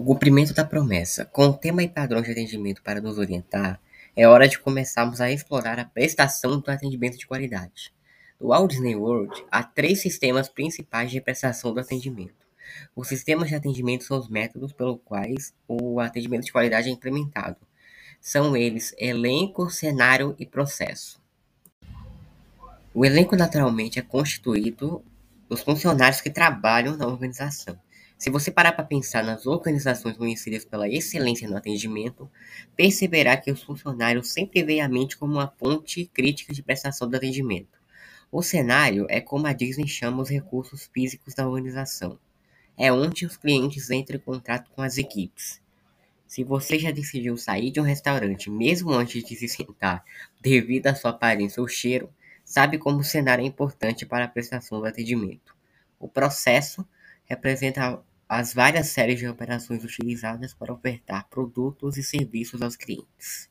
O cumprimento da promessa. Com o tema e padrões de atendimento para nos orientar, é hora de começarmos a explorar a prestação do atendimento de qualidade. No Walt Disney World, há três sistemas principais de prestação do atendimento. Os sistemas de atendimento são os métodos pelos quais o atendimento de qualidade é implementado. São eles elenco, cenário e processo. O elenco naturalmente é constituído dos funcionários que trabalham na organização. Se você parar para pensar nas organizações conhecidas pela excelência no atendimento, perceberá que os funcionários sempre veem a mente como uma fonte crítica de prestação do atendimento. O cenário é como a Disney chama os recursos físicos da organização. É onde os clientes entram em contato com as equipes. Se você já decidiu sair de um restaurante mesmo antes de se sentar, devido à sua aparência ou cheiro, sabe como o cenário é importante para a prestação do atendimento. O processo representa as várias séries de operações utilizadas para ofertar produtos e serviços aos clientes.